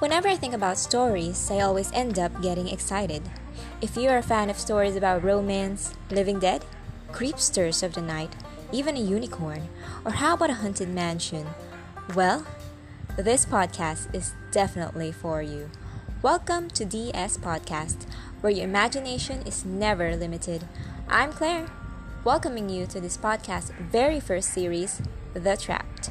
Whenever I think about stories, I always end up getting excited. If you're a fan of stories about romance, living dead, creepsters of the night, even a unicorn, or how about a haunted mansion, well, this podcast is definitely for you. Welcome to DS Podcast, where your imagination is never limited. I'm Claire, welcoming you to this podcast's very first series, The Trapped.